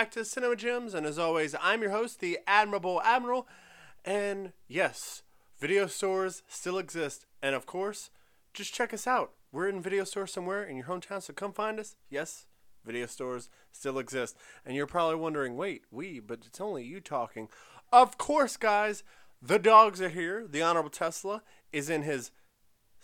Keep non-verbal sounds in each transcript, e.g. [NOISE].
back to Cinema Gems. And as always, I'm your host, the Admirable Admiral. And yes, video stores still exist. And of course, just check us out. We're in video store somewhere in your hometown, so come find us. Yes, video stores still exist. And you're probably wondering, wait, we, but it's only you talking. Of course, guys, the dogs are here. The Honorable Tesla is in his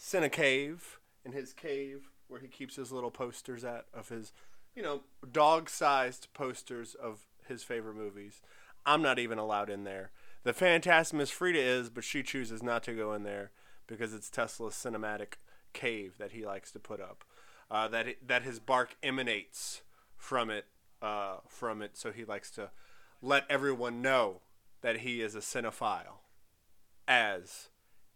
Cine Cave, in his cave where he keeps his little posters at of his, you know, dog sized posters of his favorite movies. I'm not even allowed in there. The Phantasm Frida is, but she chooses not to go in there because it's Tesla's cinematic cave that he likes to put up. Uh, that it, that his bark emanates from it, uh, from it. So he likes to let everyone know that he is a cinephile, as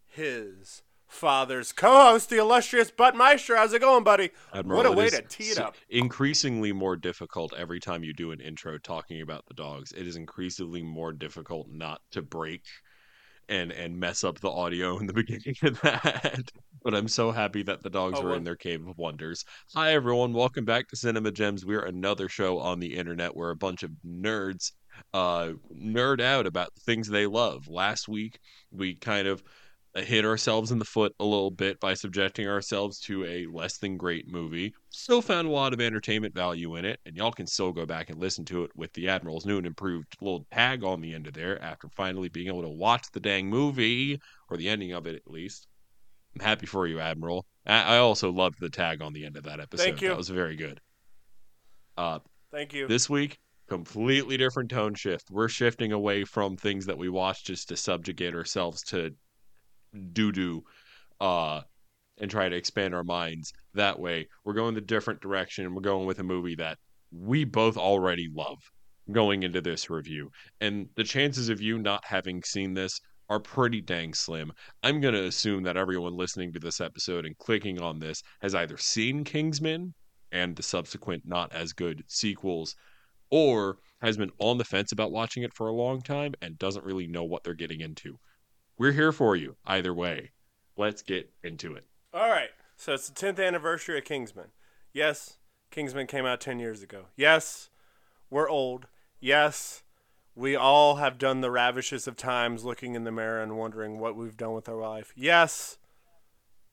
his father's co-host, the illustrious Butt Maestro. How's it going, buddy? Admiral, what a way to tee it up. Increasingly more difficult every time you do an intro talking about the dogs. It is increasingly more difficult not to break and and mess up the audio in the [LAUGHS] beginning of that. But I'm so happy that the dogs Oh, are well- in their cave of wonders. Hi everyone, welcome back to Cinema Gems. We're another show on the internet where a bunch of nerds uh nerd out about the things they love. Last week we kind of hit ourselves in the foot a little bit by subjecting ourselves to a less than great movie. Still found a lot of entertainment value in it, and y'all can still go back and listen to it with the Admiral's new and improved little tag on the end of there after finally being able to watch the dang movie, or the ending of it at least. I'm happy for you, Admiral. I, I also loved the tag on the end of that episode. Thank you. That was very good. Uh, Thank you. this week, completely different tone shift. We're shifting away from things that we watch just to subjugate ourselves to doo doo, uh, and try to expand our minds that way. We're going the different direction. We're going with a movie that we both already love going into this review. And the chances of you not having seen this are pretty dang slim. I'm going to assume that everyone listening to this episode and clicking on this has either seen Kingsman and the subsequent not as good sequels or has been on the fence about watching it for a long time and doesn't really know what they're getting into. We're here for you either way. Let's get into it. All right. So it's the 10th anniversary of Kingsman. Yes, Kingsman came out 10 years ago. Yes, we're old. Yes, we all have done the ravishes of times looking in the mirror and wondering what we've done with our life. Yes,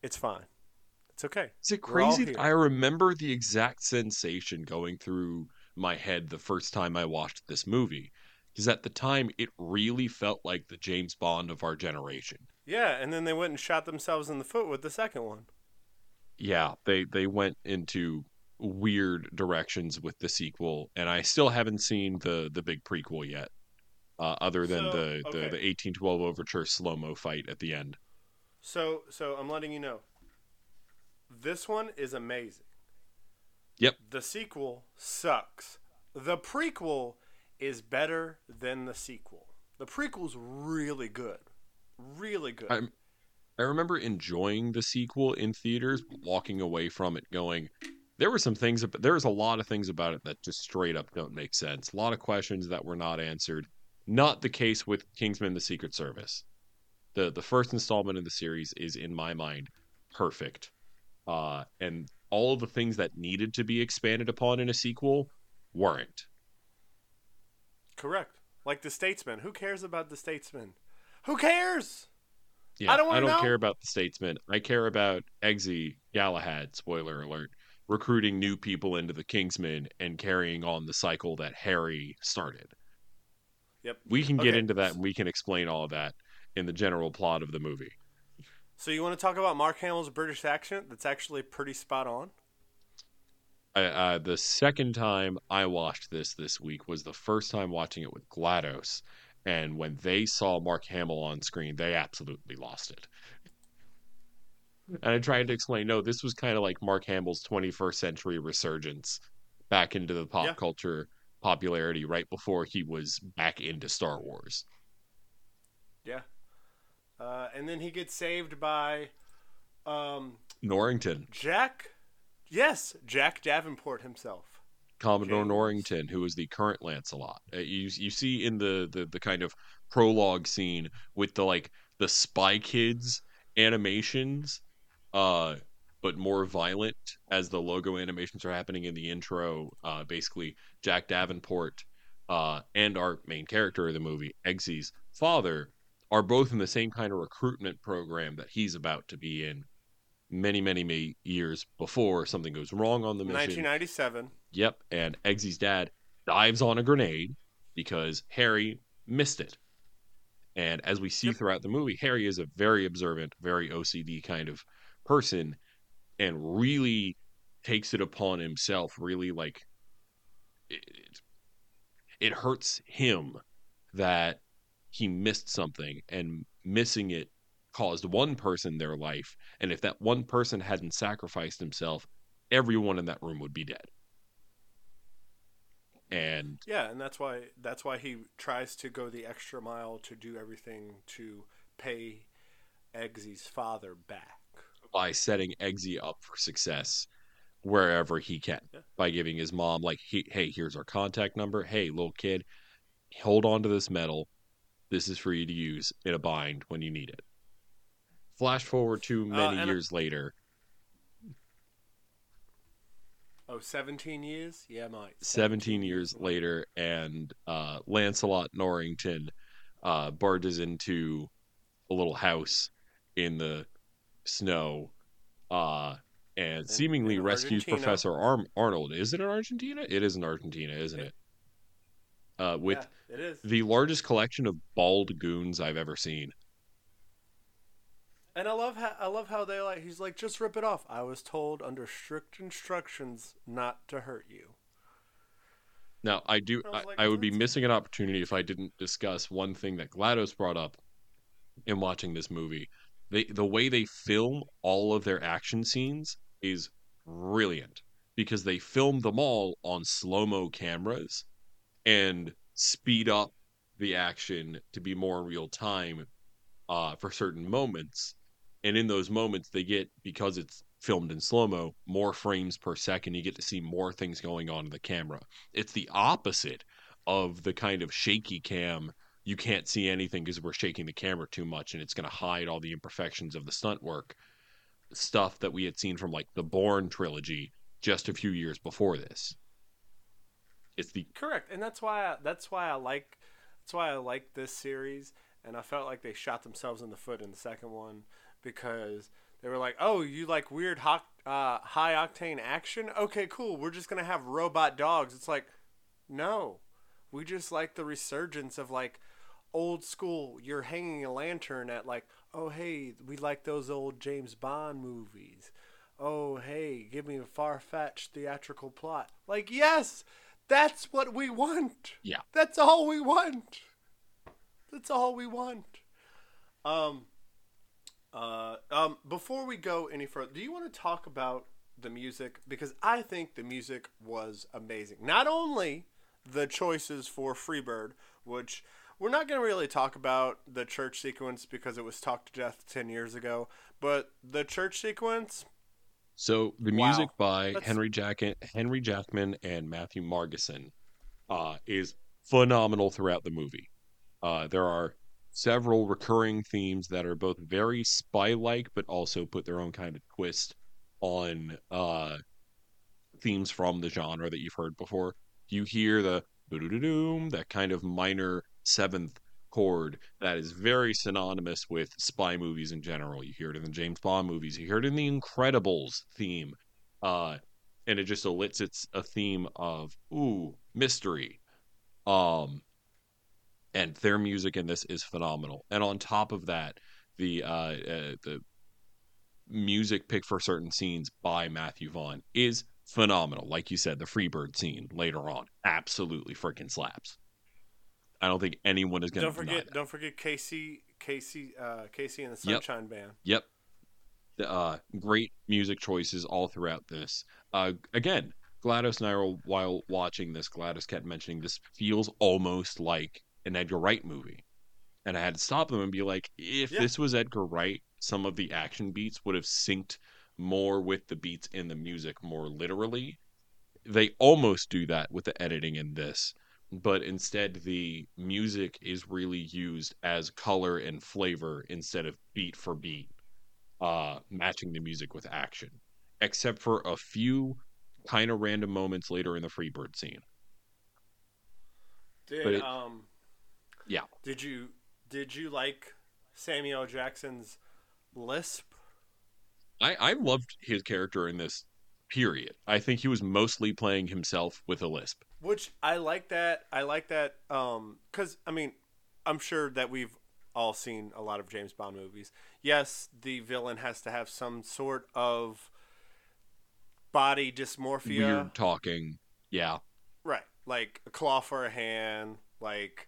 it's fine. It's okay. Is it crazy? that I remember the exact sensation going through my head the first time I watched this movie. Because at the time, it really felt like the James Bond of our generation. Yeah, and then they went and shot themselves in the foot with the second one. Yeah, they they went into weird directions with the sequel, and I still haven't seen the the big prequel yet. Uh, other than So, the, the the 1812 overture slow mo fight at the end. So, so I'm letting you know. This one is amazing. Yep. The sequel sucks. The prequel is better than the sequel. The prequel's really good. Really good. I'm- I remember enjoying the sequel in theaters, walking away from it going, there were some things, there was a lot of things about it that just straight up don't make sense. A lot of questions that were not answered. Not the case with Kingsman: The Secret Service. the The first installment in the series is, in my mind, perfect, uh, and all the things that needed to be expanded upon in a sequel weren't. Correct. Like the Statesman. Who cares about the Statesman? Who cares? Yeah, I don't wanna know. care about the statesman. I care about Eggsy Galahad. Spoiler alert: recruiting new people into the Kingsmen and carrying on the cycle that Harry started. Yep. We can get Okay. into that, and we can explain all of that in the general plot of the movie. So you want to talk about Mark Hamill's British accent? That's actually pretty spot on. I, uh, the second time I watched this this week was the first time watching it with GLaDOS, and when they saw Mark Hamill on screen, they absolutely lost it. And I tried to explain, no, this was kind of like Mark Hamill's 21st century resurgence back into the pop Yeah. culture popularity right before he was back into Star Wars. Yeah. Uh, and then he gets saved by um, Norrington, Jack. Yes, Jack Davenport himself. Commodore James. Norrington, who is the current Lancelot. Uh, you you see in the, the the kind of prologue scene with the like the Spy Kids animations, uh, but more violent as the logo animations are happening in the intro. Uh, basically, Jack Davenport uh, and our main character of the movie, Eggsy's father, are both in the same kind of recruitment program that he's about to be in many, many, many years before something goes wrong on the mission. 1997. Yep, and Eggsy's dad dives on a grenade because Harry missed it. And as we see Yep. throughout the movie, Harry is a very observant, very OCD kind of person and really takes it upon himself, really like it, it hurts him that he missed something and missing it caused one person their life and if that one person hadn't sacrificed himself everyone in that room would be dead. And Yeah, and that's why that's why he tries to go the extra mile to do everything to pay Eggsy's father back. by setting Eggsy up for success wherever he can. Yeah. by giving his mom like he, hey here's our contact number. Hey little kid hold on to this medal this is for you to use in a bind when you need it flash forward to many and- years later Oh, 17 years? Yeah, Mike. 17 years later and uh lancelot norrington uh barges into a little house in the snow uh and seemingly in rescues Argentina. professor Arm- arnold is it in argentina it is in argentina isn't it uh with yeah, it is. the largest collection of bald goons i've ever seen And I love how I love how they like he's like just rip it off. I was told under strict instructions not to hurt you. Now, I do. I I, like, I would be missing an opportunity if I didn't discuss one thing that Glados brought up in watching this movie. They, the way they film all of their action scenes is brilliant because they film them all on slow mo cameras and speed up the action to be more in real time uh, for certain moments. And in those moments, they get because it's filmed in slow mo, more frames per second. You get to see more things going on in the camera. It's the opposite of the kind of shaky cam. You can't see anything because we're shaking the camera too much, and it's going to hide all the imperfections of the stunt work. Stuff that we had seen from like the Bourne trilogy just a few years before this. It's the Correct, and that's why I, that's why I like that's why I like this series, and I felt like they shot themselves in the foot in the second one because they were like, "Oh, you like weird hot, uh, high octane action? Okay, cool. We're just gonna have robot dogs." It's like, no, we just like the resurgence of like old school. You're hanging a lantern at like, oh hey, we like those old James Bond movies. Oh hey, give me a far fetched theatrical plot. Like yes, that's what we want. Yeah. That's all we want. That's all we want. Um uh um before we go any further, do you want to talk about the music because I think the music was amazing. Not only the choices for Freebird, which we're not going to really talk about the church sequence because it was talked to death 10 years ago, but the church sequence, So the Wow. music by That's- Henry Jack Henry Jackman and Matthew Margeson uh, is phenomenal throughout the movie. Uh, there are several recurring themes that are both very spy-like, but also put their own kind of twist on uh, themes from the genre that you've heard before. You hear the doo-doo-doo-doom, that kind of minor seventh chord that is very synonymous with spy movies in general. You hear it in the James Bond movies. You hear it in the Incredibles theme, uh, and it just elicits a theme of ooh mystery. Um, and their music in this is phenomenal. And on top of that, the uh, uh, the music picked for certain scenes by Matthew Vaughn is phenomenal. Like you said, the Freebird scene later on absolutely freaking slaps. I don't think anyone is going don't to forget that. don't forget KC KC uh, KC and the Yep. Sunshine Band. Yep. Uh, great music choices all throughout this. Uh, again, Gladys and I were while watching this. Gladys kept mentioning this feels almost like an Edgar Wright movie, and I had to stop them and be like, if Yeah. this was Edgar Wright, some of the action beats would have synced more with the beats in the music more literally. They almost do that with the editing in this, but instead the music is really used as color and flavor instead of beat for beat uh matching the music with action except for a few kind of random moments later in the Freebird scene. Did But it- um Yeah. did you did you like Samuel Jackson's lisp? I, I loved his character in this period. I think he was mostly playing himself with a lisp. Which I like that. I like that um cuz I mean, I'm sure that we've all seen a lot of James Bond movies. Yes, the villain has to have some sort of body dysmorphia. Weird talking. Yeah. Right. Like a claw for a hand, like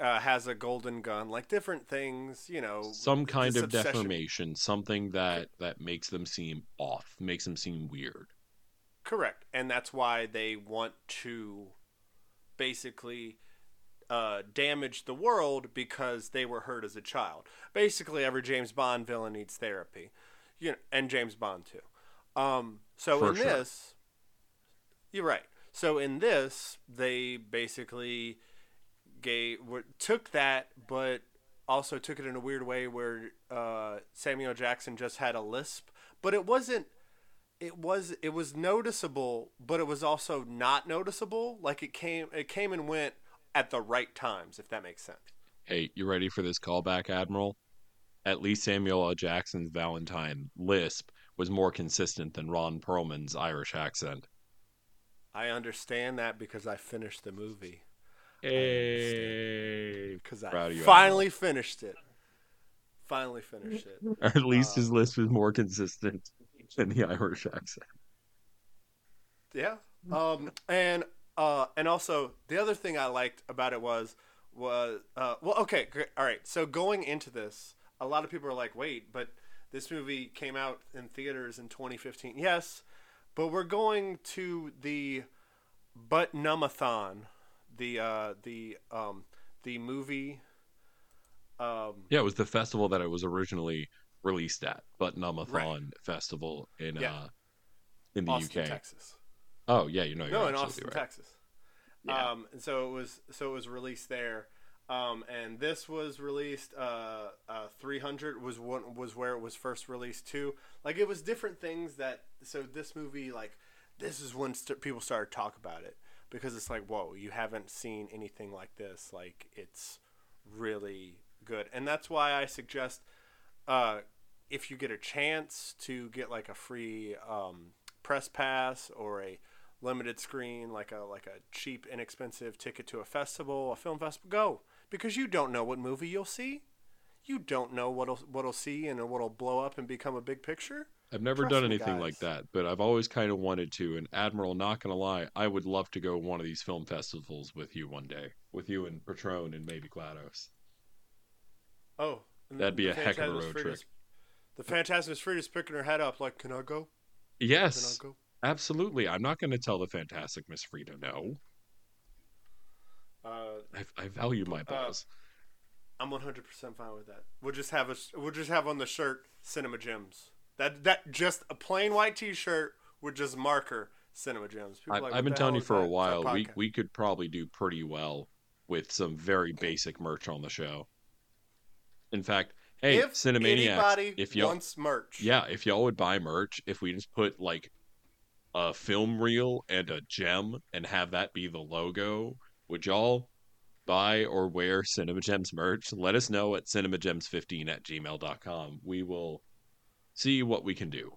uh, has a golden gun, like different things, you know. Some kind of obsession- deformation, something that that makes them seem off, makes them seem weird. Correct. And that's why they want to basically uh, damage the world because they were hurt as a child. Basically, every James Bond villain needs therapy, you know, and James Bond too. Um, so For in sure. this, you're right. So in this, they basically gave were, took that, but also took it in a weird way where uh, Samuel Jackson just had a lisp, but it wasn't. It was it was noticeable, but it was also not noticeable. Like it came it came and went at the right times, if that makes sense. Hey, you ready for this callback, Admiral? At least Samuel L. Jackson's Valentine lisp was more consistent than Ron Perlman's Irish accent. I understand that because I finished the movie. Hey. Because I Proud you, finally finished it. Finally finished it. [LAUGHS] At least Uh, his list was more consistent than the Irish accent. Yeah. Um, and uh, and also the other thing I liked about it was was uh, well, okay, great. all right. So going into this, a lot of people are like, wait, but this movie came out in theaters in 2015. Yes, but we're going to the Butt-Numb-A-Thon, the uh, the um, the movie. Um, Yeah, it was the festival that it was originally released at, Butt-Numb-A-Thon Festival in Yeah. uh in the Austin, UK. Texas. Oh yeah, you know you're no, in Austin, right. Texas. Yeah. Um, and so it was so it was released there. Um, and this was released. Uh, uh, 300 was one was where it was first released too. Like it was different things that. So this movie, like, this is when st- people started to talk about it because it's like, whoa, you haven't seen anything like this. Like it's really good, and that's why I suggest, uh, if you get a chance to get like a free um, press pass or a limited screen, like a like a cheap, inexpensive ticket to a festival, a film festival, go because you don't know what movie you'll see. You don't know what'll what'll see and what'll blow up and become a big picture. I've never Trust done anything like that, but I've always kind of wanted to. And Admiral, not gonna lie, I would love to go one of these film festivals with you one day, with you and Patron and maybe GLaDOS. Oh, That'd be a heck of a road trip. The Phantasmus Frida's picking her head up like, "Can I go? Can Yes, I go?" absolutely. I'm not gonna tell the fantastic Miss Frida no. Uh, I, I value my balls. I'm 100% fine with that. We'll just have a we'll just have on the shirt Cinema Gems. That that just a plain white T-shirt with just marker Cinema Gems. People I, like, I've been telling you for a that?" It's while. We we could probably do pretty well with some very basic merch on the show. In fact, hey, if Cinemaniacs, anybody if y'all wants merch, Yeah, if y'all would buy merch, if we just put like a film reel and a gem and have that be the logo, would y'all buy or wear Cinema Gems merch? Let us know at cinemagems15 at gmail.com. We will see what we can do.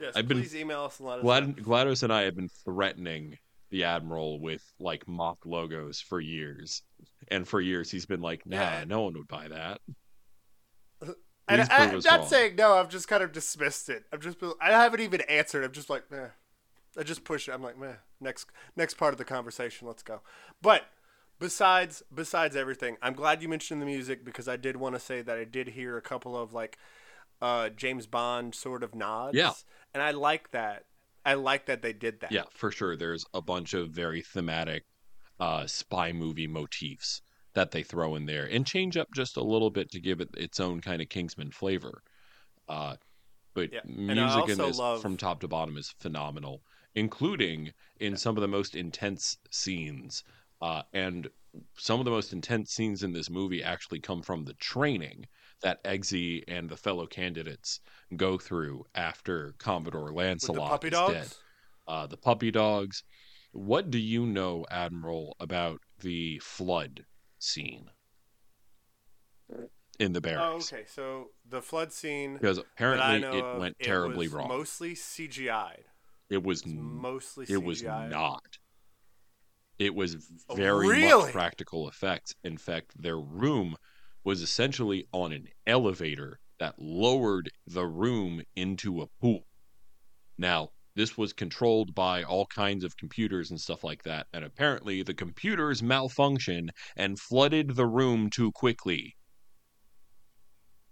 yes, I've been- please email us and let us Glad- know. GLaDOS and I have been threatening the Admiral with like mock logos for years. And for years he's been like, nah, Yeah. no one would buy that. [LAUGHS] And I, I'm not wrong. saying no. I've just kind of dismissed it. I've just been, I haven't even answered. I'm just like, meh. I just push it. I'm like, meh. Next next part of the conversation. Let's go. But besides besides everything, I'm glad you mentioned the music because I did want to say that I did hear a couple of like uh, James Bond sort of nods. Yeah. and I like that. I like that they did that. Yeah, for sure. There's a bunch of very thematic uh, spy movie motifs that they throw in there and change up just a little bit to give it its own kind of Kingsman flavor. Uh, but Yeah, music in this love- from top to bottom is phenomenal, including in some of the most intense scenes. Uh, and some of the most intense scenes in this movie actually come from the training that Eggsy and the fellow candidates go through after Commodore Lancelot the puppy is dogs. dead. Uh, the puppy dogs. What do you know, Admiral, about the flood scene in the barracks? Oh, okay. So the flood scene Because apparently it of, went it terribly was wrong. Mostly CGI'd. it was It's n- mostly it was not. It was Oh, very really? much practical effects. In fact, their room was essentially on an elevator that lowered the room into a pool. Now, this was controlled by all kinds of computers and stuff like that, and apparently the computers malfunctioned and flooded the room too quickly.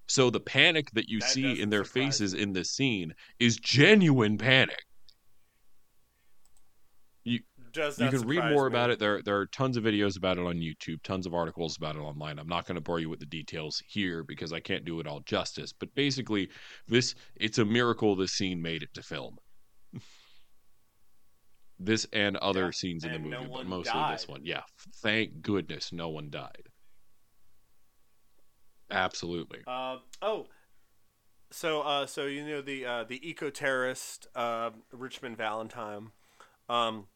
So the panic that you That see in their faces me. in this scene is genuine panic. Does you can read more me. about it. There, there are tons of videos about it on YouTube, tons of articles about it online. I'm not going to bore you with the details here because I can't do it all justice. But basically, this it's a miracle this scene made it to film. [LAUGHS] this and other Yeah, scenes in the movie, no but mostly this one. Yeah, thank goodness no one died. Absolutely. Uh, oh, so uh, so you know the uh, the eco terrorist uh, Richmond Valentine. Um,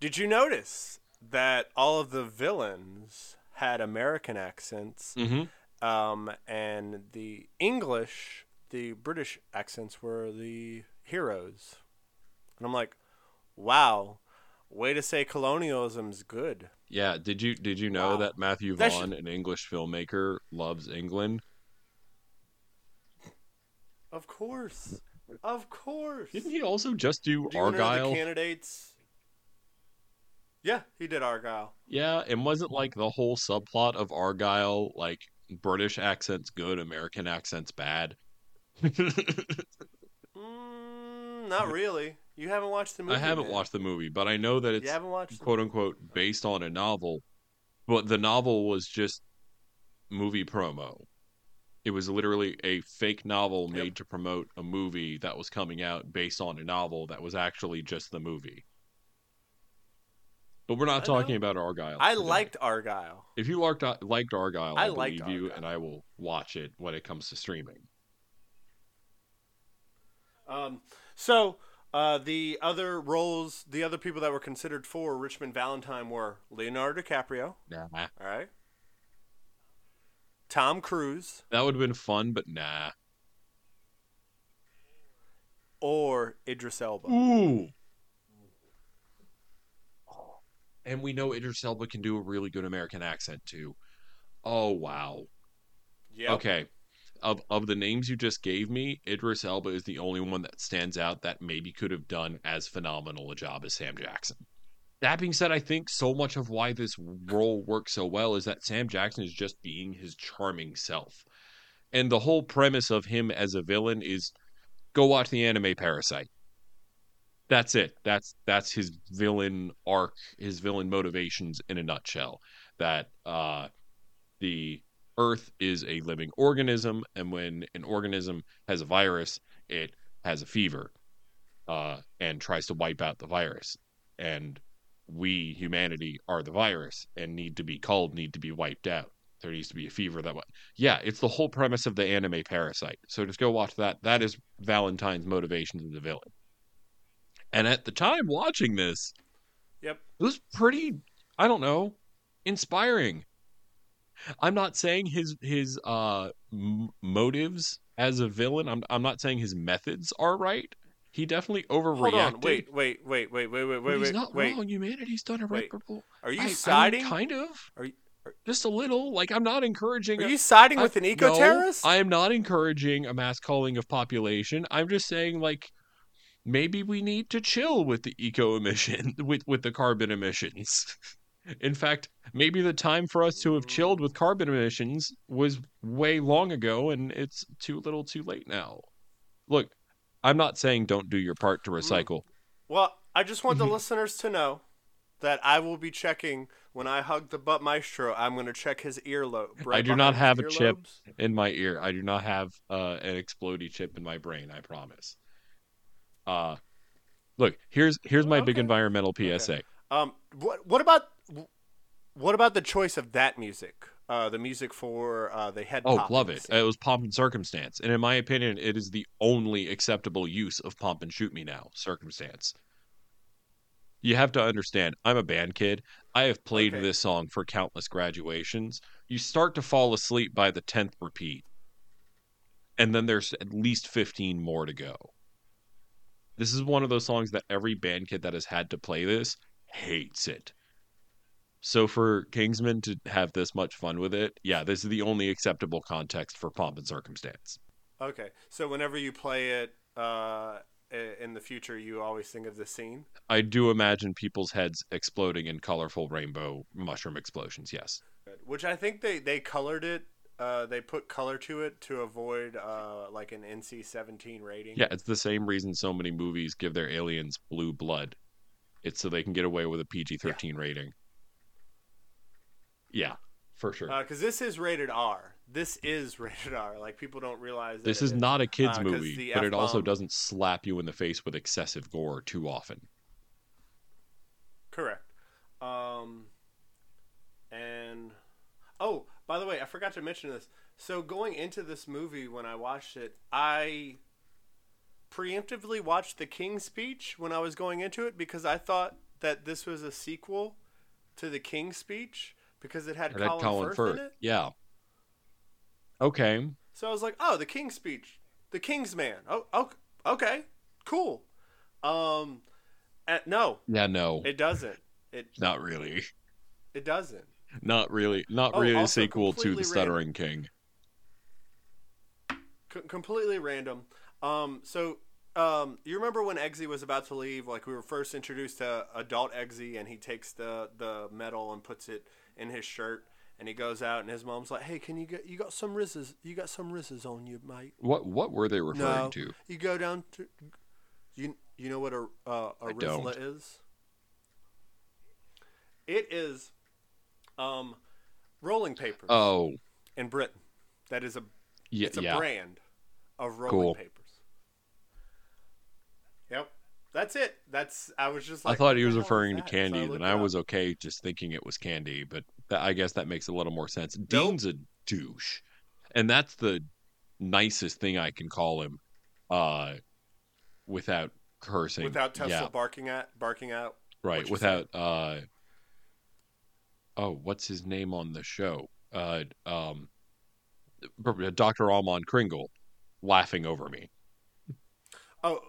did you notice that all of the villains had American accents, hmm um, and the English, the British accents were the heroes? And I'm like, wow, way to say colonialism's good. Yeah. Did you did you know Wow. that Matthew Vaughn, an English filmmaker, loves England? Of course, of course. Didn't he also just do, Do Argylle? candidates? Yeah, he did Argylle. Yeah, and wasn't like the whole subplot of Argylle like British accents good, American accents bad? [LAUGHS] Mm, not really. You haven't watched the movie. I haven't man. watched the movie, but I know that it's You haven't. The quote unquote based on a novel, but the novel was just movie promo. It was literally a fake novel Yep. made to promote a movie that was coming out based on a novel that was actually just the movie. But we're not I know. talking about Argylle. I today. liked Argylle. If you liked liked Argylle, I, I liked believe you, and I will watch it when it comes to streaming. Um, so uh, the other roles, the other people that were considered for Richmond Valentine were Leonardo DiCaprio. Nah, All right. Tom Cruise that would have been fun, but nah. or Idris Elba. Ooh. And we know Idris Elba can do a really good American accent too. Oh wow. Yeah. Okay. Of of the names you just gave me, Idris Elba is the only one that stands out that maybe could have done as phenomenal a job as Sam Jackson. That being said, I think so much of why this role works so well is that Sam Jackson is just being his charming self. And the whole premise of him as a villain is go watch the anime Parasyte. That's it. That's that's his villain arc, his villain motivations in a nutshell. That uh the Earth is a living organism, and when an organism has a virus, it has a fever, uh, and tries to wipe out the virus. And we, humanity, are the virus and need to be called need to be wiped out. There needs to be a fever that way. Yeah, it's the whole premise of the anime Parasyte. So just go watch that. That is Valentine's motivations as a villain. And at the time watching this, Yep. it was pretty, I don't know, inspiring. I'm not saying his his uh m- motives as a villain. I'm I'm not saying his methods are right. He definitely overreacted. Hold on. Wait. Wait. Wait. Wait. Wait. Wait. Wait. he's not wait. wrong. Humanity's done Wait. irreparable. Are you I- I siding? kind of. Are you- are- just a little? Like I'm not encouraging. Are a- you siding I- with an eco terrorist? I am not encouraging a mass culling of population. I'm just saying like maybe we need to chill with the eco emission [LAUGHS] with with the carbon emissions. In fact, maybe the time for us to have chilled with carbon emissions was way long ago and it's too little too late now. Look, I'm not saying don't do your part to Mm. recycle. Well, I just want the listeners to know that I will be checking when I hug the butt maestro. I'm going to check his earlobe. I do not have a chip. in my ear. I do not have uh, an explodey chip in my brain. I promise. Uh, look here's here's my big environmental PSA. Um, what what about what about the choice of that music uh, the music for uh, they had. Oh, love it. scene. It was pomp and circumstance, and in my opinion, it is the only acceptable use of pomp and shoot me now circumstance. You have to understand, I'm a band kid. I have played Okay. this song for countless graduations. You start to fall asleep by the tenth repeat, and then there's at least fifteen more to go. This is one of those songs that every band kid that has had to play this hates it. So for Kingsman to have this much fun with it, yeah, this is the only acceptable context for pomp and circumstance. Okay, so whenever you play it uh, in the future, you always think of the scene. I do imagine people's heads exploding in colorful rainbow mushroom explosions. Yes. Which I think they they colored it. Uh, they put color to it to avoid uh, like an NC-17 rating. Yeah, it's the same reason so many movies give their aliens blue blood. It's so they can get away with a PG-13 rating. Yeah, for sure. Because Uh, this is rated R. This is [LAUGHS] rated R. Like people don't realize. That this is not a kids uh, movie, but it also doesn't slap you in the face with excessive gore too often. Correct. Um, and oh, by the way, I forgot to mention this. So going into this movie, when I watched it, I preemptively watched the King's Speech when I was going into it because I thought that this was a sequel to the King's Speech because it had It had Colin, Colin Firth, Firth. in it. Yeah. Okay. So I was like, oh, the King's Speech, the King's Man. Oh, oh okay, cool. Um, no, Yeah, no. it doesn't. It not really. it doesn't. Not really. Not Oh, really a sequel to The Stuttering King. C- completely random. Um, so um, you remember when Eggsy was about to leave? Like we were first introduced to adult Eggsy, and he takes the the medal and puts it in his shirt, and he goes out, and his mom's like, "Hey, can you get you got some rizzes? You got some rizzes on you, mate? What what were they referring No. to? You go down to you. You know what a uh, a rizla is? It is um, rolling papers Oh, in Britain. That is a yeah, it's a yeah. brand of rolling Cool. papers. Yep, that's it. That's I was just I thought he was referring to? So candy, looked and I was okay just thinking it was candy, but that, I guess that makes a little more sense. Dean's a douche, and that's the nicest thing I can call him, uh, without cursing. without Tesla yeah, barking at barking out. right. Without uh, oh, what's his name on the show? Uh, um, Doctor Almond Kringle, laughing over me. Oh,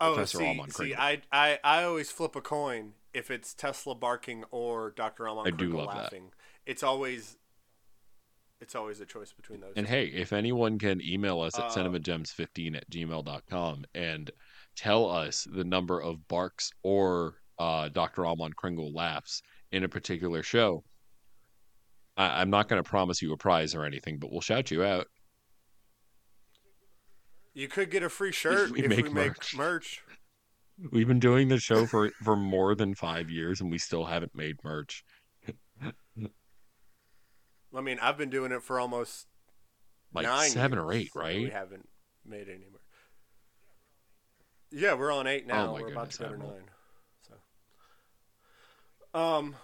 oh, Professor see, Almond see, Kringle. I, I, I always flip a coin if it's Tesla barking or Dr. Almond I do Kringle love that. laughing. It's always, it's always a choice between those. And two. hey, if anyone can email us at Uh, cinemagems15 at gmail.com and tell us the number of barks or uh, Dr. Almond Kringle laughs in a particular show, I- I'm not going to promise you a prize or anything, but we'll shout you out. you could get a free shirt we if make we make merch. merch. We've been doing the show for, for more than five years and we still haven't made merch. I mean, I've been doing it for almost Like nine seven or eight, and We right? haven't made any merch. Yeah, we're on eight oh now. Oh we're about to go to nine. Um,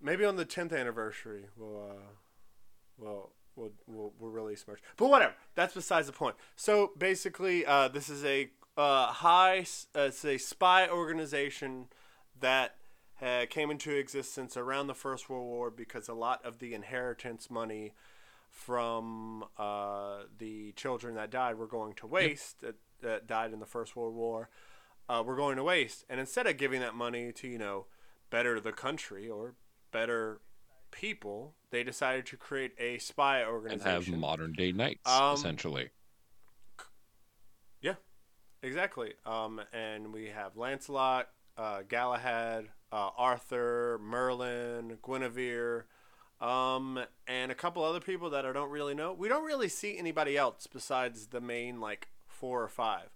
maybe on the tenth anniversary, we'll uh, we'll we'll we'll, we'll release merch. But whatever. That's besides the point. So basically, uh, this is a uh, high. Uh, it's a spy organization that. Uh, came into existence around the First World War because a lot of the inheritance money from uh, the children that died were going to waste that, that died in the First World War uh, were going to waste. And instead of giving that money to, you know, better the country or better people, they decided to create a spy organization And have modern day knights, Um, essentially. Yeah, exactly. Um, and we have Lancelot, uh, Galahad, uh, Arthur, Merlin, Guinevere, um, and a couple other people that I don't really know. We don't really see anybody else besides the main like four or five.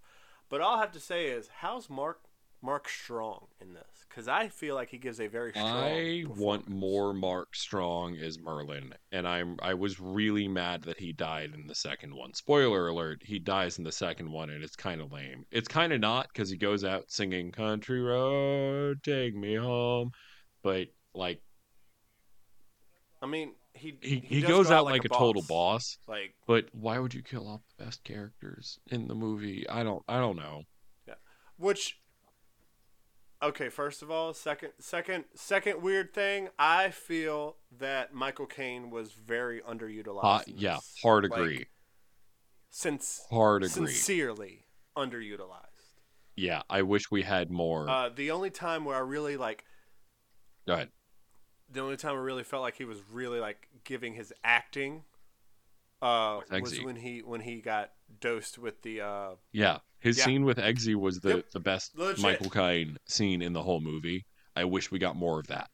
But all I have to say is, how's Mark Mark Strong in this? Because I feel like he gives a very strong. I want more Mark Strong as Merlin, and I'm I was really mad that he died in the second one. Spoiler alert: he dies in the second one, and it's kind of lame. It's kind of not because he goes out singing "Country Road, Take Me Home," but like I mean, he He he, does goes go out like, a, total boss. boss, Like, but why would you kill off the best characters in the movie? I don't I don't know. Yeah, which. Okay, first of all, second, second, second weird thing. I feel that Michael Caine was very underutilized. Uh, yeah, hard Like, agree. since hard agree. sincerely underutilized. Yeah, I wish we had more. Uh, the only time where I really like, Go ahead. the only time I really felt like he was really like giving his acting, uh, was when he when he got dosed with the uh, Yeah, his Yeah. scene with Eggsy was the Yep. the best Legit. Michael Caine scene in the whole movie. I wish we got more of that.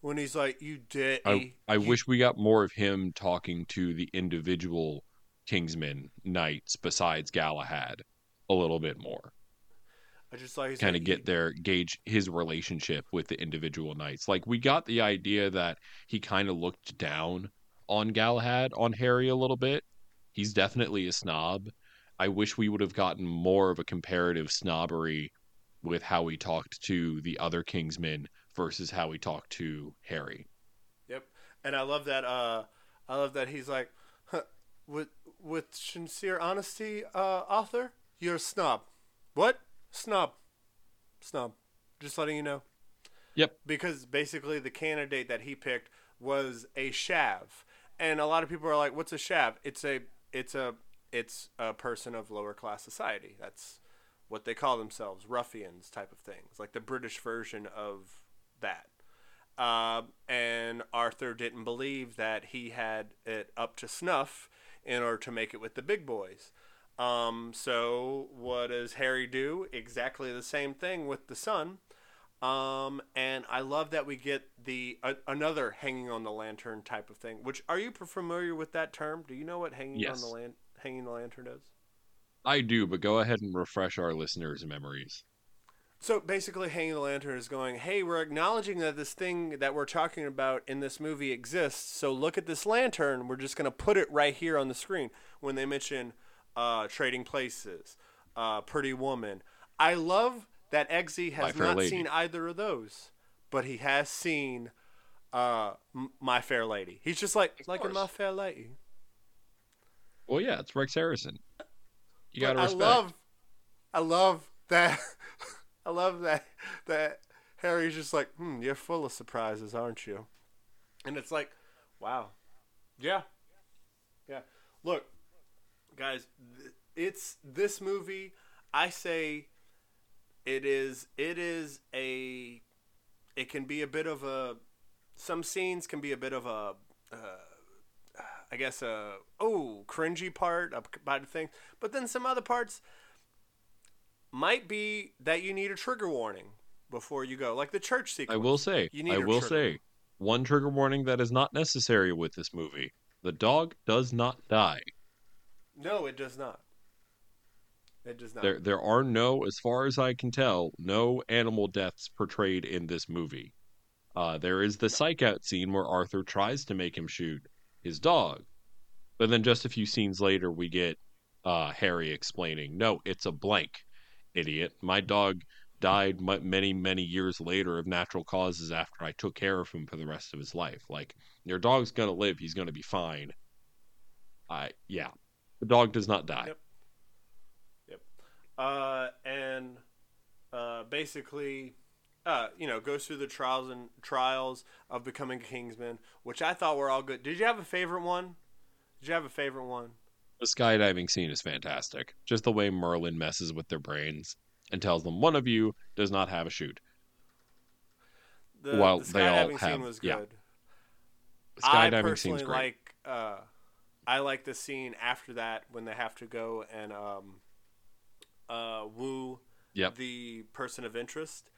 when he's like, "You did." I I wish we got more of him talking to the individual Kingsmen knights besides Galahad a little bit more. I just like kind of get "You- their gauge his relationship with the individual knights. Like we got the idea that he kind of looked down on Galahad, on Harry a little bit. He's definitely a snob. I wish we would have gotten more of a comparative snobbery with how he talked to the other Kingsmen versus how he talked to Harry. Yep, and I love that. Uh, I love that he's like, huh, with with sincere honesty, uh, Arthur, you're a snob. What? Snob. Snob. Just letting you know. Yep. Because basically the candidate that he picked was a shav, and a lot of people are like, "What's a chav?" It's a it's a it's a person of lower class society. That's what they call themselves, ruffians type of things, like the British version of that. Um, and Arthur didn't believe that he had it up to snuff in order to make it with the big boys. Um, so what does Harry do? Exactly the same thing with the son. Um, and I love that we get the a, another hanging on the lantern type of thing. Which are you familiar with that term? Do you know what hanging Yes. on the lan- hanging the lantern is? I do, but go ahead and refresh our listeners' memories. So basically, hanging the lantern is going, hey, we're acknowledging that this thing that we're talking about in this movie exists. So look at this lantern. We're just going to put it right here on the screen. When they mention uh, Trading Places, uh, Pretty Woman, I love that Eggsy has not Lady. seen either of those, but he has seen uh, My Fair Lady. He's just like, Of like in. My Fair Lady. Well, yeah, it's Rex Harrison. You gotta respect. I love, I love that. [LAUGHS] I love that that Harry's just like, hmm, you're full of surprises, aren't you? And it's like, wow, yeah, yeah. Look, guys, th- it's this movie. I say, it is. It is a. It can be a bit of a. Some scenes can be a bit of a. Uh, I guess a oh cringy part about the thing, but then some other parts might be that you need a trigger warning before you go, like the church sequence. I will say, You need I will trigger. say, one trigger warning that is not necessary with this movie: the dog does not die. No, it does not. It does not. There, there are no, as far as I can tell, no animal deaths portrayed in this movie. Uh, there is the psych out scene where Arthur tries to make him shoot his dog, but then just a few scenes later, we get uh, Harry explaining, "No, it's a blank, idiot. My dog died many, many years later of natural causes after I took care of him for the rest of his life. Like your dog's gonna live. He's gonna be fine. I, yeah, the dog does not die. Yep. Uh, and uh, basically, uh, you know, goes through the trials and trials of becoming a Kingsman, which I thought were all good. Did you have a favorite one? Did you have a favorite one? The skydiving scene is fantastic. Just the way Merlin messes with their brains and tells them one of you does not have a shoot. The, Well, the they all skydiving have- scene was yeah. good. I skydiving personally scene's great. like. Uh, I like the scene after that when they have to go and um, uh, woo Yep. the person of interest.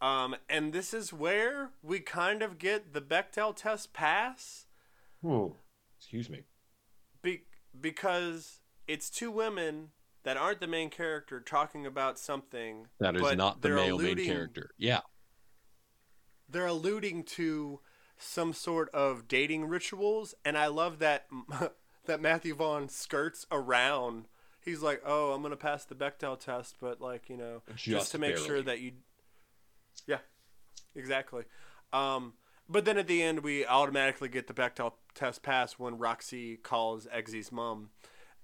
Um, and this is where we kind of get the Bechdel test pass Excuse me. be- because it's two women that aren't the main character talking about something That is not the they're male main character. Yeah. they're alluding to some sort of dating rituals and i love that [LAUGHS] that matthew vaughn skirts around he's like oh i'm gonna pass the bechdel test but like you know just, Just to make sure that you yeah exactly um But then at the end, we automatically get the Bechdel test pass when Roxy calls Eggsy's mom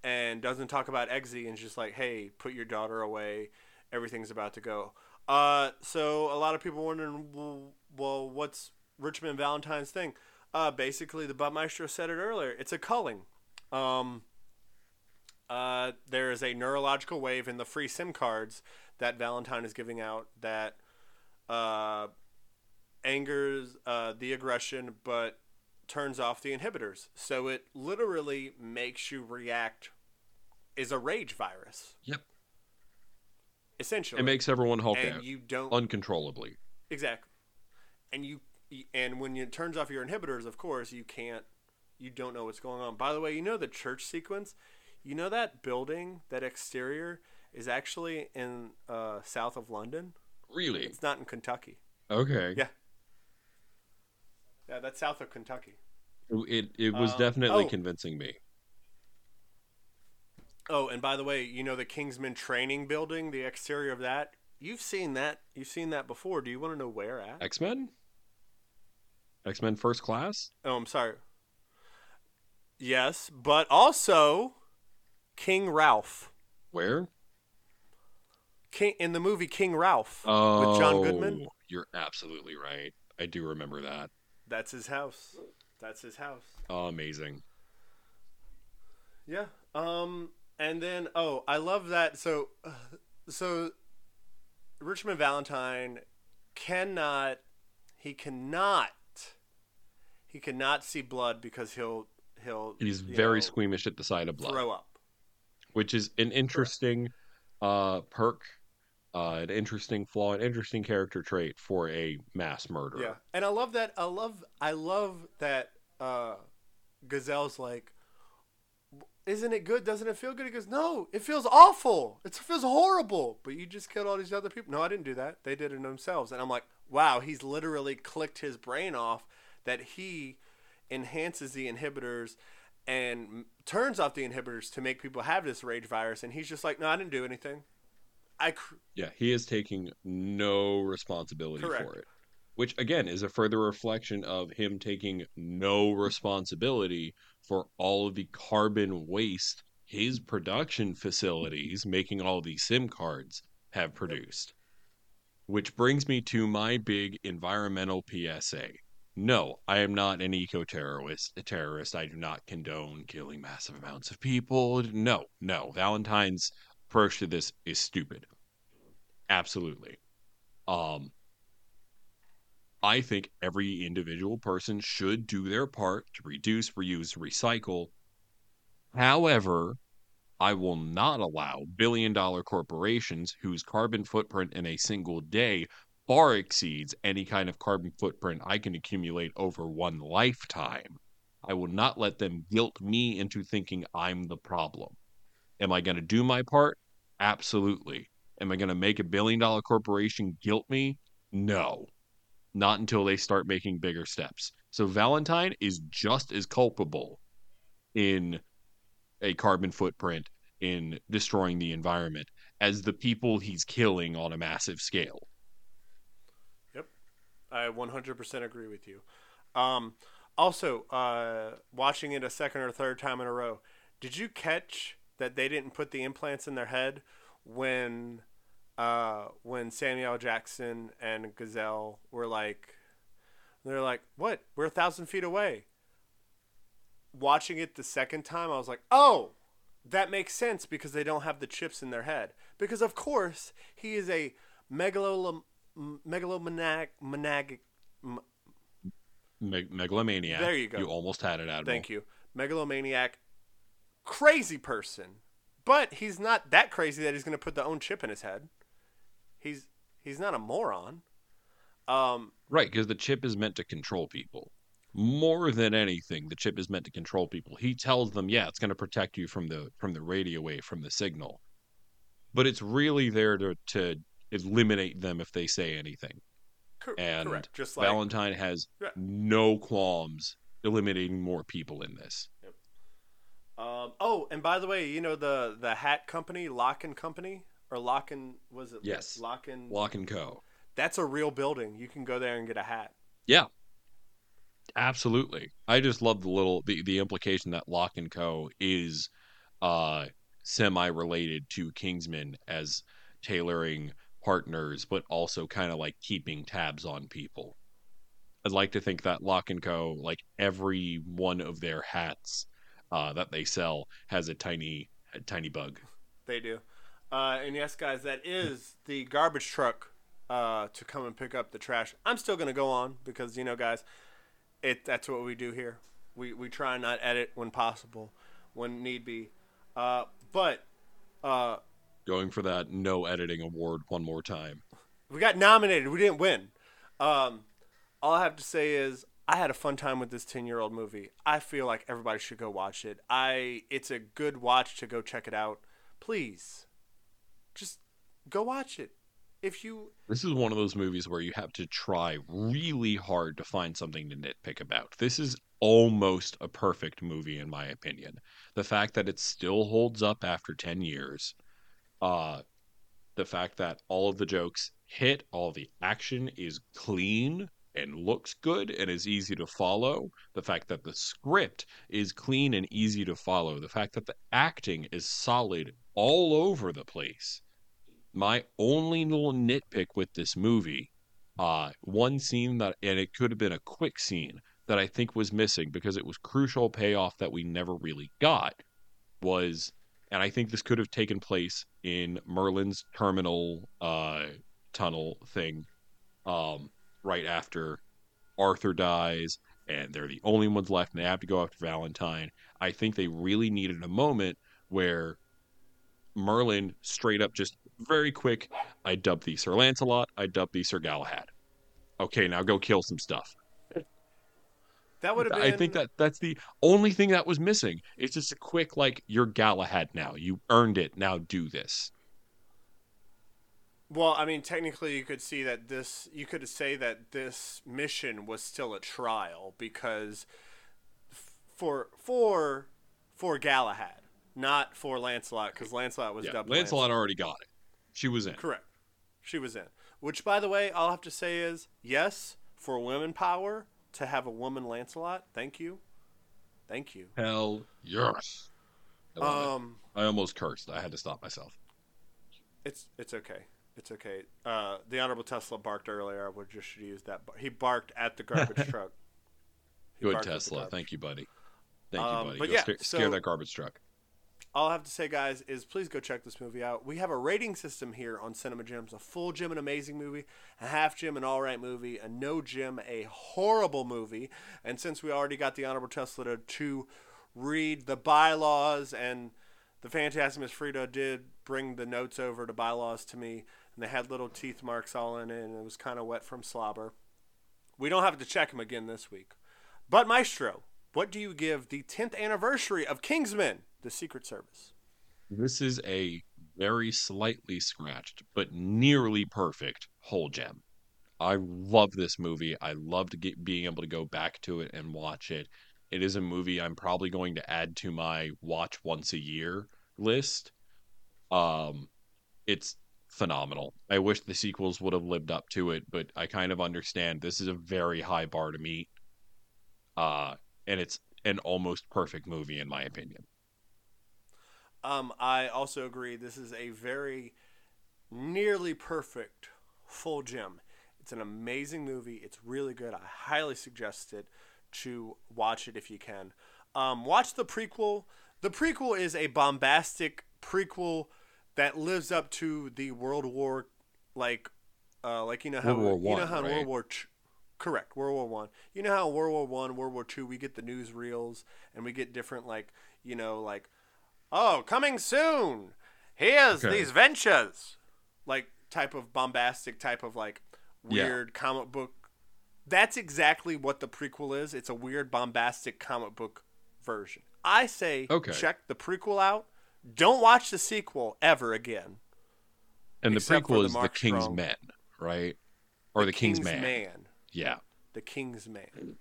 and doesn't talk about Eggsy and is just like, hey, put your daughter away. Everything's about to go. Uh, so a lot of people wondering, well, well what's Richmond Valentine's thing? Uh, basically, the Butt Maestro said it earlier. It's a culling. Um, uh, there is a neurological wave in the free SIM cards that Valentine is giving out that uh, angers uh, the aggression but turns off the inhibitors. So it literally makes you react. Is a rage virus. Yep. Essentially, It makes everyone Hulk and out you don't uncontrollably. exactly, and you and when it turns off your inhibitors, of course, you can't. You don't know what's going on. By the way, you know the church sequence. You know that building, that exterior, is actually in uh, south of London. Really? It's not in Kentucky. Okay. Yeah. Yeah, that's south of Kentucky. It it was Um, definitely oh. convincing me. Oh, and by the way, you know the Kingsman training building, the exterior of that. You've seen that. You've seen that before. Do you want to know where at? X Men. X Men First Class. Oh, I'm sorry. Yes, but also King Ralph. Where? King in the movie King Ralph Oh, with John Goodman. You're absolutely right. I do remember that. That's his house. That's his house. Oh, amazing. Yeah. Um and then oh, I love that so uh, so Richmond Valentine cannot he cannot he cannot see blood because he'll he'll He's very know, squeamish at the sight of blood, throw up. Which is an interesting uh, perk, uh, an interesting flaw, an interesting character trait for a mass murderer. Yeah. And I love that I love I love that uh Gazelle's like isn't it good? Doesn't it feel good? He goes, No, it feels awful. It feels horrible. But you just killed all these other people. No, I didn't do that. They did it themselves. And I'm like, wow, he's literally clicked his brain off that he enhances the inhibitors and turns off the inhibitors to make people have this rage virus. And he's just like, No, I didn't do anything. I cr- Yeah, he is taking no responsibility Correct. for it. Which again is a further reflection of him taking no responsibility for all of the carbon waste his production facilities making all these SIM cards have produced. Which brings me to my big environmental PSA. No, I am not an eco-terrorist. A terrorist. I do not condone killing massive amounts of people. No, no. Valentine's approach to this is stupid. Absolutely. Um I think every individual person should do their part to reduce, reuse, recycle. However, I will not allow billion dollar corporations whose carbon footprint in a single day far exceeds any kind of carbon footprint I can accumulate over one lifetime. I will not let them guilt me into thinking I'm the problem. Am I going to do my part? Absolutely. Am I going to make a billion dollar corporation guilt me? No. Not until they start making bigger steps. So Valentine is just as culpable in a carbon footprint in destroying the environment as the people he's killing on a massive scale. I 100% agree with you. Um, also, uh, watching it a second or third time in a row, did you catch that they didn't put the implants in their head when uh, when Samuel Jackson and Gazelle were like, they're like, what? We're a thousand feet away. Watching it the second time, I was like, oh, that makes sense because they don't have the chips in their head. Because of course he is a megalom- megalomaniac, maniac, m- Meg- megalomaniac. There you go. You almost had it, Admiral. thank you, megalomaniac, crazy person. But he's not that crazy that he's going to put the own chip in his head. He's he's not a moron. Um, Right, because the chip is meant to control people. More than anything, the chip is meant to control people. He tells them, yeah, it's going to protect you from the from the radio wave, from the signal. But it's really there to to eliminate them if they say anything. cor- And correct. Just like Valentine has Yeah. no qualms eliminating more people in this. Um, oh, and by the way, you know the the hat company, Lock and Company, or Lock and was it? Yes. Lock and. Lock and Co. That's a real building. You can go there and get a hat. Yeah. Absolutely. I just love the little the, the implication that Lock and Co is uh semi related to Kingsman as tailoring partners, but also kind of like keeping tabs on people. I'd like to think that Lock and Co, like every one of their hats uh, that they sell, has a tiny a tiny bug. They do. Uh, and yes, guys, that is the garbage truck uh, to come and pick up the trash. I'm still gonna go on because you know, guys, it that's what we do here. We we try and not edit when possible, when need be. Uh, but uh, Going for that no editing award one more time. we got nominated. We didn't win. Um, all I have to say is I had a fun time with this 10 year old movie. I feel like everybody should go watch it. I it's a good watch to go check it out. Please. Just go watch it. If you This is one of those movies where you have to try really hard to find something to nitpick about. This is almost a perfect movie in my opinion. The fact that it still holds up after 10 years, uh the fact that all of the jokes hit, all the action is clean and looks good and is easy to follow, the fact that the script is clean and easy to follow, the fact that the acting is solid all over the place. My only little nitpick with this movie, uh, one scene that, and it could have been a quick scene that I think was missing because it was crucial payoff that we never really got, was, and I think this could have taken place in Merlin's terminal uh, tunnel thing, um, right after Arthur dies, and they're the only ones left, and they have to go after Valentine. I think they really needed a moment where Merlin straight up just very quick. I dub thee Sir Lancelot. I dub thee Sir Galahad. Okay, now go kill some stuff. That would have been I think that that's the only thing that was missing. It's just a quick like you're Galahad now. You earned it. Now do this. Well, I mean, technically, you could see that this. You could say that this mission was still a trial because for for for Galahad, not for Lancelot, because Lancelot was Yeah, dubbed Lancelot already got it. She was in. Correct. She was in. Which, by the way, all I have to say is yes for women power to have a woman Lancelot. Thank you. Thank you. Hell yes. I, love it. Um, I almost cursed. I had to stop myself. it's it's okay. It's okay. Uh, the honorable Tesla barked earlier. I would just should use that. bar- He barked at the garbage [LAUGHS] truck. He Good barked at the Tesla. Thank you, buddy. Thank Um, you, buddy. but Go yeah, scare, so- scare that garbage truck. All I have to say, guys, is please go check this movie out. We have a rating system here on Cinema Gems: a full gem, an amazing movie; a half gem, an all right movie; a no gem, a horrible movie. And since we already got the honorable Tesla to, read the bylaws, and the Fantastic Miss Frida did bring the notes over to bylaws to me, and they had little teeth marks all in it, and it was kind of wet from slobber. We don't have to check them again this week. Butt Maestro, what do you give the 10th anniversary of Kingsman: The Secret Service? This is a very slightly scratched, but nearly perfect whole gem. I love this movie. I loved get, being able to go back to it and watch it. It is a movie I'm probably going to add to my watch once a year list. Um, it's phenomenal. I wish the sequels would have lived up to it, but I kind of understand this is a very high bar to meet. Uh, and it's an almost perfect movie in my opinion. Um, I also agree. This is a very nearly perfect full gem. It's an amazing movie. It's really good. I highly suggest it to watch it if you can. Um, watch the prequel. The prequel is a bombastic prequel that lives up to the World War, like, uh, like you know how World War you know how in right? World War. Ch- Correct, World War One. You know how World War One, World War Two, we get the newsreels and we get different like you know like oh, coming soon. Here's Okay. these ventures. Like type of bombastic type of like Yeah. weird comic book. That's exactly what the prequel is. It's a weird bombastic comic book version. I say Okay. check the prequel out. Don't watch the sequel ever again. And the prequel the is the King's Strong. Men, right? Or the, King's, Man. Man. Yeah. The King's Man.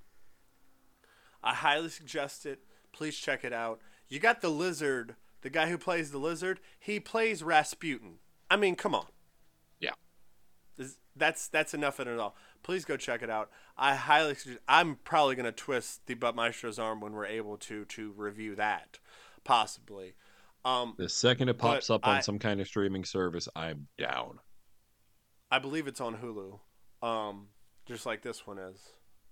I highly suggest it. Please check it out. You got the lizard, the guy who plays the lizard. He plays Rasputin. I mean, come on. Yeah. Is- That's that's enough in it all. Please go check it out. I highly suggest. I'm probably gonna twist the Butt Maestro's arm when we're able to to review that, possibly. Um, The second it pops up on I- some kind of streaming service, I'm down. I believe it's on Hulu, um, just like this one is.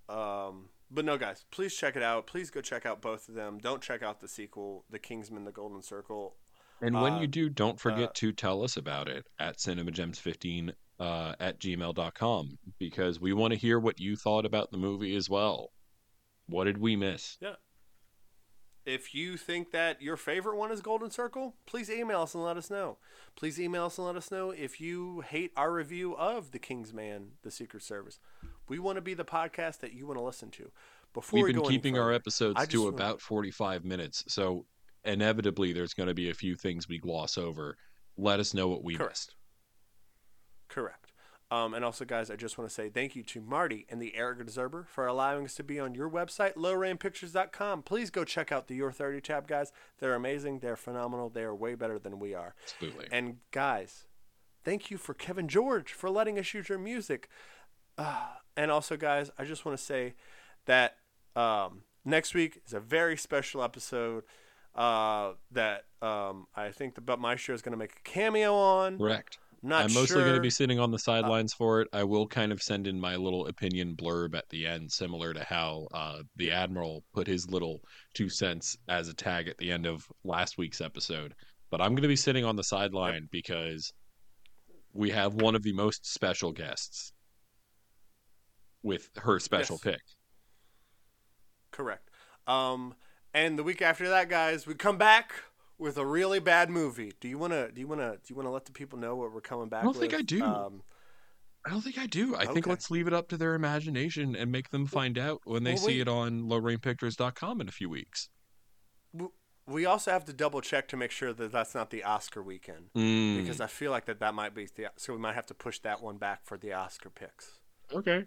Um, but no, guys, please check it out. Please go check out both of them. Don't check out the sequel, The Kingsman: The Golden Circle. And when Uh, you do, don't forget uh, to tell us about it at cinemagems15 uh, at gmail.com because we want to hear what you thought about the movie as well. What did we miss? Yeah. If you think that your favorite one is Golden Circle, please email us and let us know. Please email us and let us know if you hate our review of The Kingsman: The Secret Service. We want to be the podcast that you want to listen to. Before We've been any keeping our episodes to about 45 minutes, so inevitably there's going to be a few things we gloss over. Let us know what we Correct. missed. Correct. Um, and also, guys, I just want to say thank you to Marty and the Arrogant Observer for allowing us to be on your website, lowrainpictures.com. Please go check out the Your 30 tab, guys. They're amazing. They're phenomenal. They are way better than we are. Absolutely. And, guys, thank you for Kevin George for letting us use your music. Uh, and also, guys, I just want to say that um, next week is a very special episode uh, that um, I think the Butt Maestro is going to make a cameo on. Correct. Not I'm mostly going to be sitting on the sidelines for it. I will kind of send in my little opinion blurb at the end, similar to how uh, the Admiral put his little two cents as a tag at the end of last week's episode. But I'm going to be sitting on the sideline because we have one of the most special guests with her special Yes. pick. Correct. Um, and the week after that, guys, we come back with a really bad movie. Do you wanna? Do you wanna? Do you wanna let the people know what we're coming back? I don't think? I do. Um, I don't think I do. I think let's leave it up to their imagination and make them find out when they well, see wait. it on lowrainpictures.com in a few weeks. we also have to double check to make sure that that's not the Oscar weekend Mm, because I feel like that that might be the. So we might have to push that one back for the Oscar picks. okay.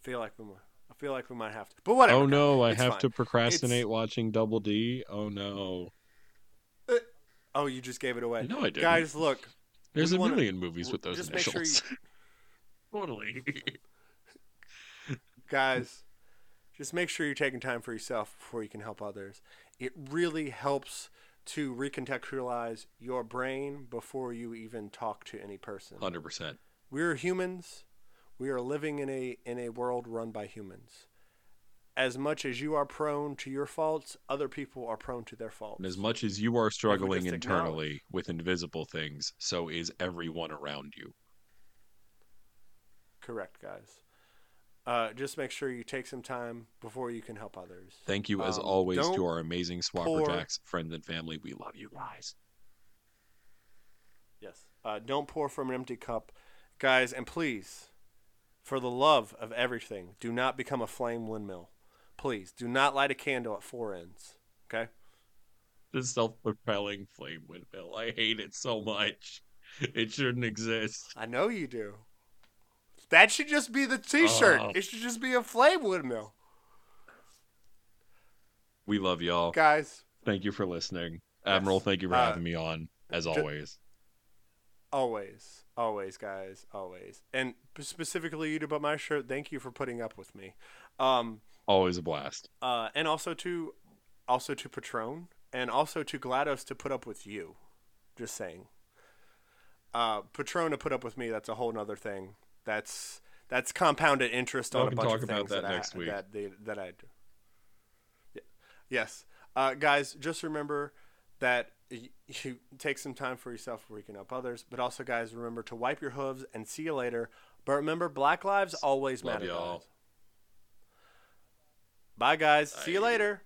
I feel like we might. I feel like we might have to. But whatever. Oh no, I have fine. to procrastinate It's- watching Double D. Oh no. Uh, oh, you just gave it away. No, I didn't. Guys, look. There's a wanna- million movies with those just make sure initials. [LAUGHS] totally. guys just make sure you're taking time for yourself before you can help others it really helps to recontextualize your brain before you even talk to any person 100%. we're humans we are living in a in a world run by humans as much as you are prone to your faults other people are prone to their faults And as much as you are struggling internally with invisible things, so is everyone around you. correct guys uh, just make sure you take some time before you can help others Thank you, as Um, always, to our amazing Swapper pour- Jacks friends and family. We love you guys. Yes. Uh, don't pour from an empty cup. Guys, and please, for the love of everything, do not become a flame windmill. Please, do not light a candle at four ends. Okay? The self propelling flame windmill. I hate it so much. It shouldn't exist. I know you do. That should just be the t shirt. Oh. It should just be a flame windmill. We love y'all. Guys, Thank you for listening. Admiral, Yes. thank you for Uh, having me on, as always. Always, always, guys, always. And specifically you to Butt Maestro, thank you for putting up with me. Um, Always a blast. uh, and also to also to Patron and also to GLaDOS to put up with you. Just saying. Uh, Patron to put up with me, that's a whole nother thing. That's that's compounded interest Well, on a bunch of about things that that, next I, week. that they, that I do. Yeah. Yes, uh, guys, just remember that [LAUGHS] you take some time for yourself before you can help others. But also, guys, remember to wipe your hooves and see you later. But remember, Black lives always Love matter. y'all. guys. Bye, guys. See you Bye. later.